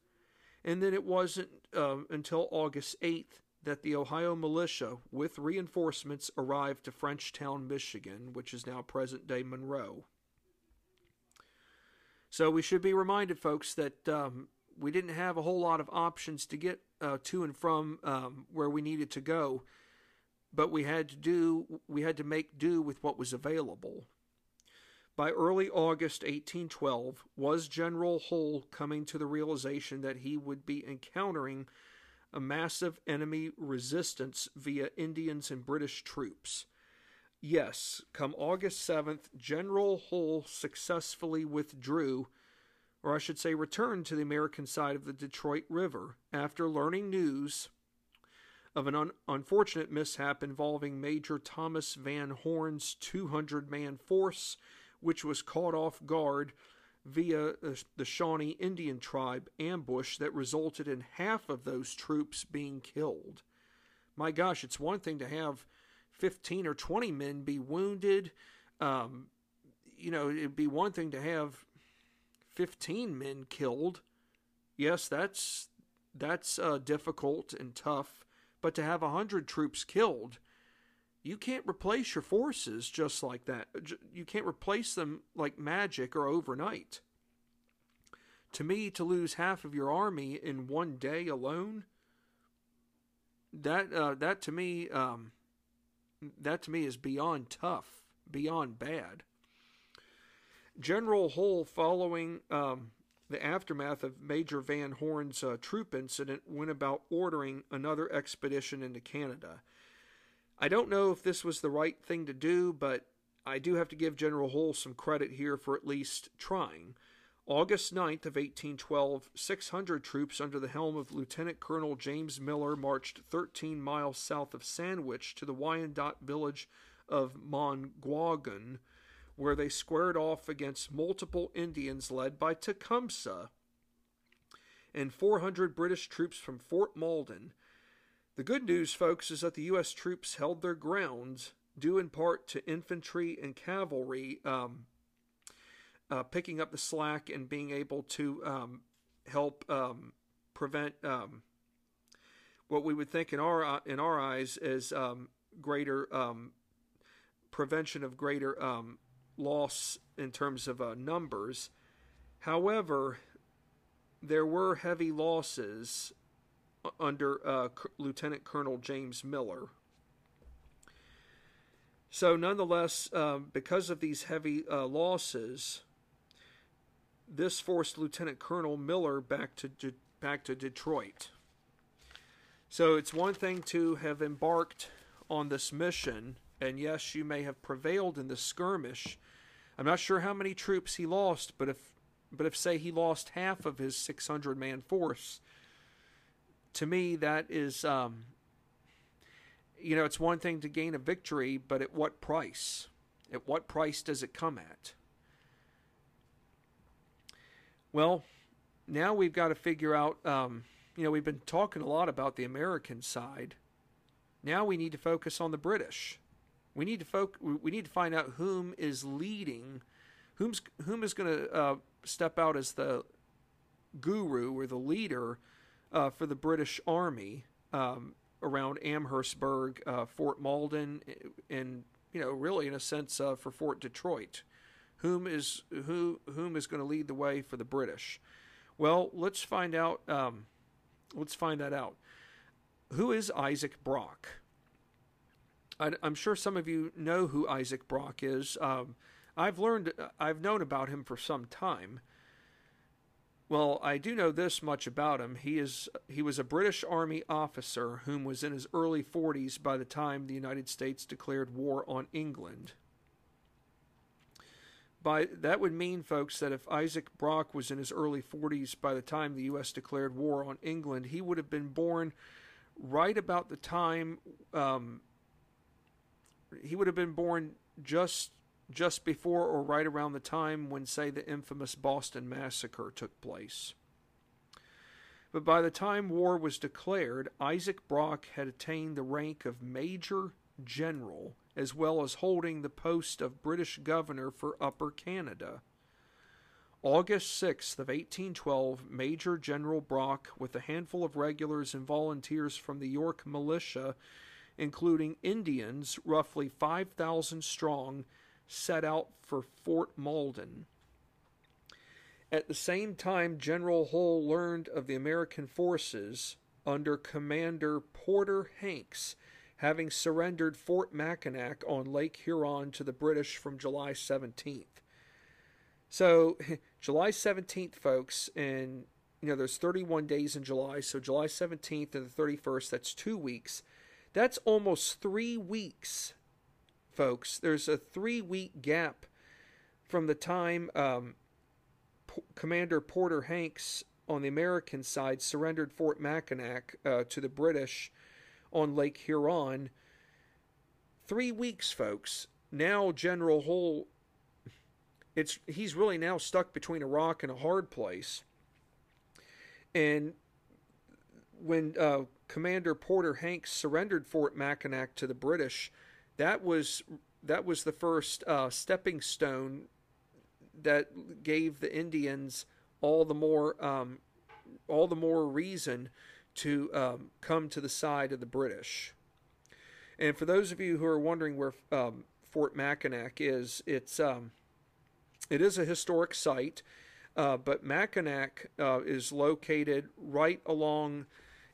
And then it wasn't um, until August 8th that the Ohio militia, with reinforcements, arrived to Frenchtown, Michigan, which is now present day Monroe. So we should be reminded, folks, that um, we didn't have a whole lot of options to get uh, to and from um, where we needed to go but we had to do we had to make do with what was available. By early August 1812, was General Hull coming to the realization that he would be encountering a massive enemy resistance via Indians and British troops. Yes, come August 7th, General Hull successfully withdrew, or I should say returned to the American side of the Detroit River after learning news of an un- unfortunate mishap involving Major Thomas Van Horn's 200 man force, which was caught off guard via the Shawnee Indian tribe ambush that resulted in half of those troops being killed. My gosh, it's one thing to have 15 or 20 men be wounded. Um, you know, it'd be one thing to have 15 men killed. Yes, that's that's uh, difficult and tough but to have a hundred troops killed, you can't replace your forces just like that. You can't replace them like magic or overnight. To me, to lose half of your army in one day alone, that uh, that to me, um, that to me is beyond tough, beyond bad. General Hull, following um, the aftermath of Major Van Horn's uh, troop incident went about ordering another expedition into Canada. I don't know if this was the right thing to do, but I do have to give General Hull some credit here for at least trying. August 9th of 1812, 600 troops under the helm of Lieutenant Colonel James Miller marched 13 miles south of Sandwich to the Wyandot village of Monguagon, where they squared off against multiple Indians led by Tecumseh and 400 British troops from Fort Malden. The good news, folks, is that the U.S. troops held their ground, due in part to infantry and cavalry um, uh, picking up the slack and being able to um, help um, prevent um, what we would think in our uh, in our eyes as um, greater um, prevention of greater loss in terms of uh, numbers. However, there were heavy losses under uh, C- Lieutenant Colonel James Miller. So, nonetheless, um, because of these heavy uh, losses, this forced Lieutenant Colonel Miller back to De- back to Detroit. So, it's one thing to have embarked on this mission and yes, you may have prevailed in the skirmish. I'm not sure how many troops he lost, but if but if say he lost half of his 600 man force, to me that is um, you know, it's one thing to gain a victory, but at what price? At what price does it come at? Well, now we've got to figure out. Um, you know, we've been talking a lot about the American side. Now we need to focus on the British. We need to folk. We need to find out whom is leading, whom's whom is going to uh, step out as the guru or the leader uh, for the British Army um, around Amherstburg, uh, Fort Malden, and you know, really in a sense uh, for Fort Detroit. Whom is who? Whom is going to lead the way for the British? Well, let's find out. Um, let's find that out. who is Isaac Brock? I, am sure some of you know who Isaac Brock is. Um, I've learned, I've known about him for some time. Well, I do know this much about him. He is he was a British Army officer whom was in his early 40s by the time the United States declared war on England. By that would mean, folks, that if Isaac Brock was in his early 40s by the time the U.S. declared war on England, he would have been born right about the time. Um, he would have been born just just before or right around the time when, say, the infamous Boston Massacre took place. But by the time war was declared, Isaac Brock had attained the rank of Major General, as well as holding the post of British Governor for Upper Canada. August 6th of 1812, Major General Brock, with a handful of regulars and volunteers from the York militia, including Indians, roughly 5,000 strong, set out for Fort Malden. At the same time, General Hull learned of the American forces under Commander Porter Hanks having surrendered Fort Mackinac on Lake Huron to the British from July 17th. So, *laughs* July 17th, folks, and you know, there's 31 days in July, so July 17th and the 31st, that's two weeks. That's almost three weeks folks. There's a three week gap from the time um, P- Commander Porter Hanks on the American side surrendered Fort Mackinac uh, to the British on Lake Huron. Three weeks, folks. Now General Hull, it's he's really now stuck between a rock and a hard place. And when uh, Commander Porter Hanks surrendered Fort Mackinac to the British, that was that was the first uh, stepping stone that gave the Indians all the more um, all the more reason to um, come to the side of the British. And for those of you who are wondering where um, Fort Mackinac is, it's um, it is a historic site, uh, but Mackinac uh, is located right along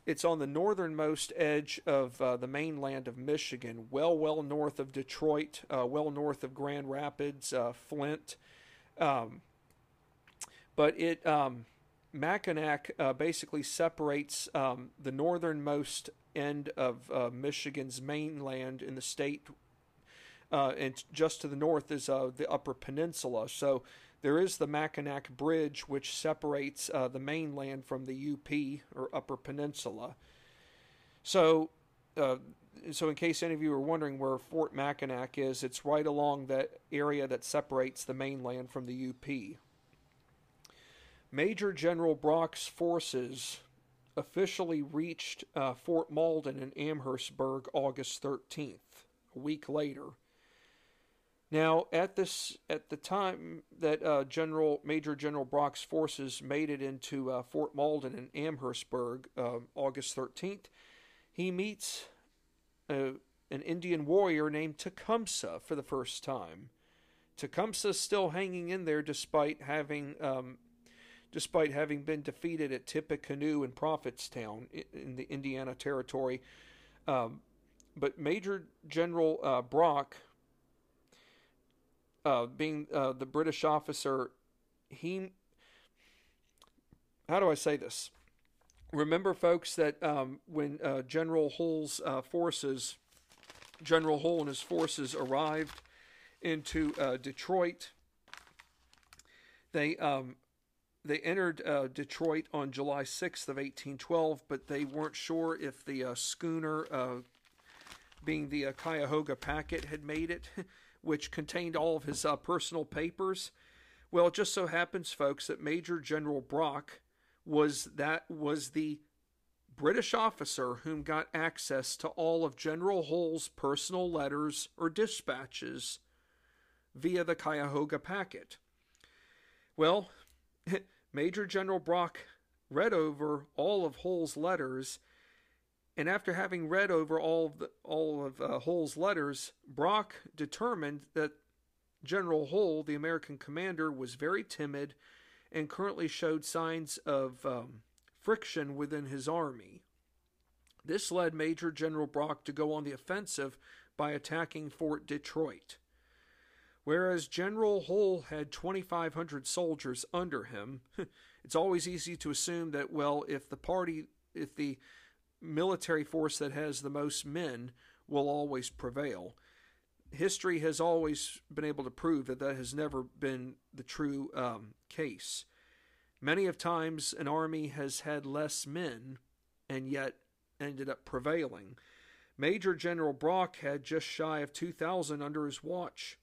it's on the northernmost edge of uh, the mainland of Michigan, well, well north of Detroit, uh, well north of Grand Rapids, uh, Flint. Um, but it um, Mackinac uh, basically separates um, the northernmost end of uh, Michigan's mainland in the state, uh, and just to the north is the Upper Peninsula. So there is the Mackinac Bridge, which separates uh, the mainland from the UP or Upper Peninsula. So, uh, so in case any of you are wondering where Fort Mackinac is, it's right along that area that separates the mainland from the UP. Major General Brock's forces officially reached uh, Fort Malden in Amherstburg August 13th, a week later. Now, at this at the time that uh, General Major General Brock's forces made it into uh, Fort Malden in Amherstburg, uh, August 13th, he meets uh, an Indian warrior named Tecumseh for the first time. Tecumseh still hanging in there despite having um, despite having been defeated at Tippecanoe and Prophetstown in the Indiana Territory. Um, but Major General uh, Brock uh, being uh, the British officer, he. How do I say this? Remember, folks, that um, when uh, General Hull's uh, forces, General Hull and his forces arrived into uh, Detroit, they um, they entered uh, Detroit on July 6th of 1812, but they weren't sure if the schooner, being the Cuyahoga Packet, had made it. *laughs* which contained all of his uh, personal papers. Well, it just so happens, folks, that Major General Brock was that was the British officer whom got access to all of General Hull's personal letters or dispatches via the Cuyahoga packet. Well, *laughs* Major General Brock read over all of Hull's letters and after having read over all of, the, all of uh, Hull's letters, Brock determined that General Hull, the American commander, was very timid and currently showed signs of um, friction within his army. This led Major General Brock to go on the offensive by attacking Fort Detroit. Whereas General Hull had 2,500 soldiers under him, *laughs* it's always easy to assume that, well, if the party, if the military force that has the most men will always prevail. History has always been able to prove that that has never been the true um, case. Many of times, an army has had less men and yet ended up prevailing. Major General Brock had just shy of 2,000 under his watch.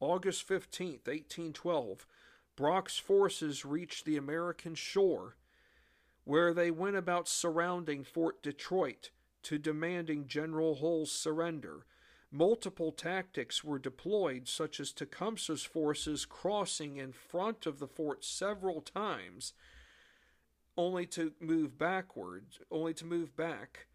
August 15th, 1812, Brock's forces reached the American shore, where they went about surrounding Fort Detroit to demanding General Hull's surrender. Multiple tactics were deployed, such as Tecumseh's forces crossing in front of the fort several times, only to move backwards, only to move back.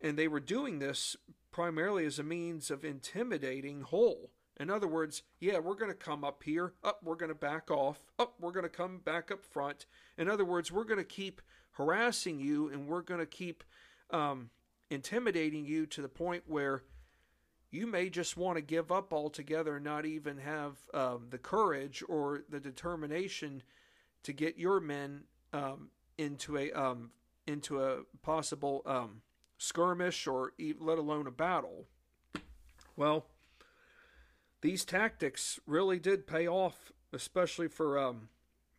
And they were doing this primarily as a means of intimidating Hull. In other words, yeah, we're going to come up here, up, we're going to back off, up, we're going to come back up front. In other words, we're going to keep harassing you and we're going to keep um, intimidating you to the point where you may just want to give up altogether and not even have um, the courage or the determination to get your men um, into a um, into a possible um, skirmish or let alone a battle. Well, these tactics really did pay off, especially for um,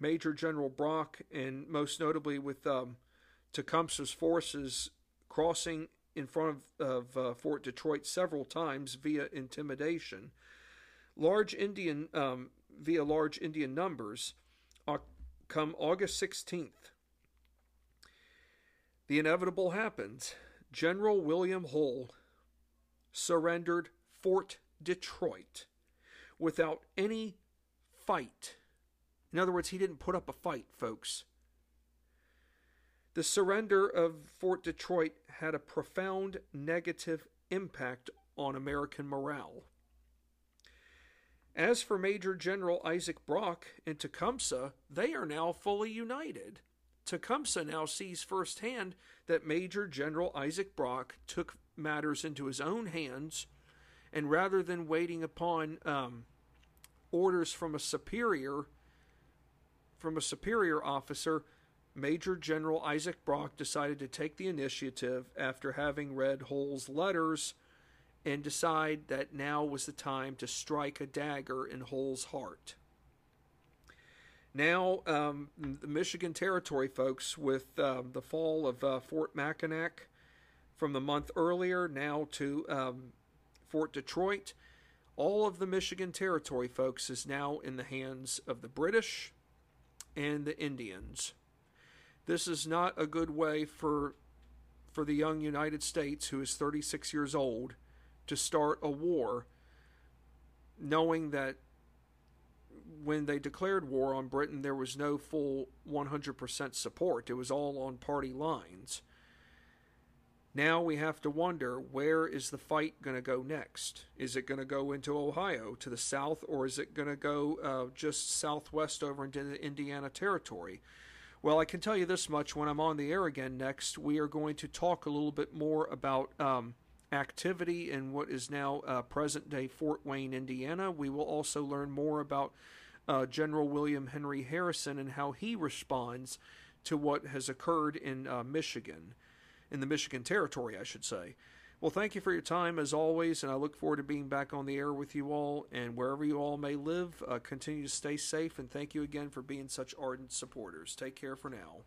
Major General Brock, and most notably with um, Tecumseh's forces crossing in front of, of uh, Fort Detroit several times via intimidation. Large Indian um, via large Indian numbers. Uh, come August 16th, the inevitable happens. General William Hull surrendered Fort Detroit without any fight. In other words, he didn't put up a fight, folks. The surrender of Fort Detroit had a profound negative impact on American morale. As for Major General Isaac Brock and Tecumseh, they are now fully united. Tecumseh now sees firsthand that Major General Isaac Brock took matters into his own hands, and rather than waiting upon um, orders from a superior from a superior officer, Major General Isaac Brock decided to take the initiative after having read Hull's letters and decide that now was the time to strike a dagger in Hull's heart. Now, um, the Michigan Territory folks, with um, the fall of uh, Fort Mackinac from the month earlier now to um, Fort Detroit, all of the Michigan Territory, folks, is now in the hands of the British and the Indians. This is not a good way for for the young United States, who is 36 years old, to start a war, knowing that when they declared war on Britain, there was no full 100% support. It was all on party lines. Now we have to wonder where is the fight going to go next? Is it going to go into Ohio to the south, or is it going to go uh, just southwest over into the Indiana Territory? Well, I can tell you this much when I'm on the air again next, we are going to talk a little bit more about um, activity in what is now uh, present day Fort Wayne, Indiana. We will also learn more about uh, General William Henry Harrison and how he responds to what has occurred in uh, Michigan in the Michigan Territory, I should say. Well, thank you for your time as always, and I look forward to being back on the air with you all. And wherever you all may live, uh, continue to stay safe, and thank you again for being such ardent supporters. Take care for now.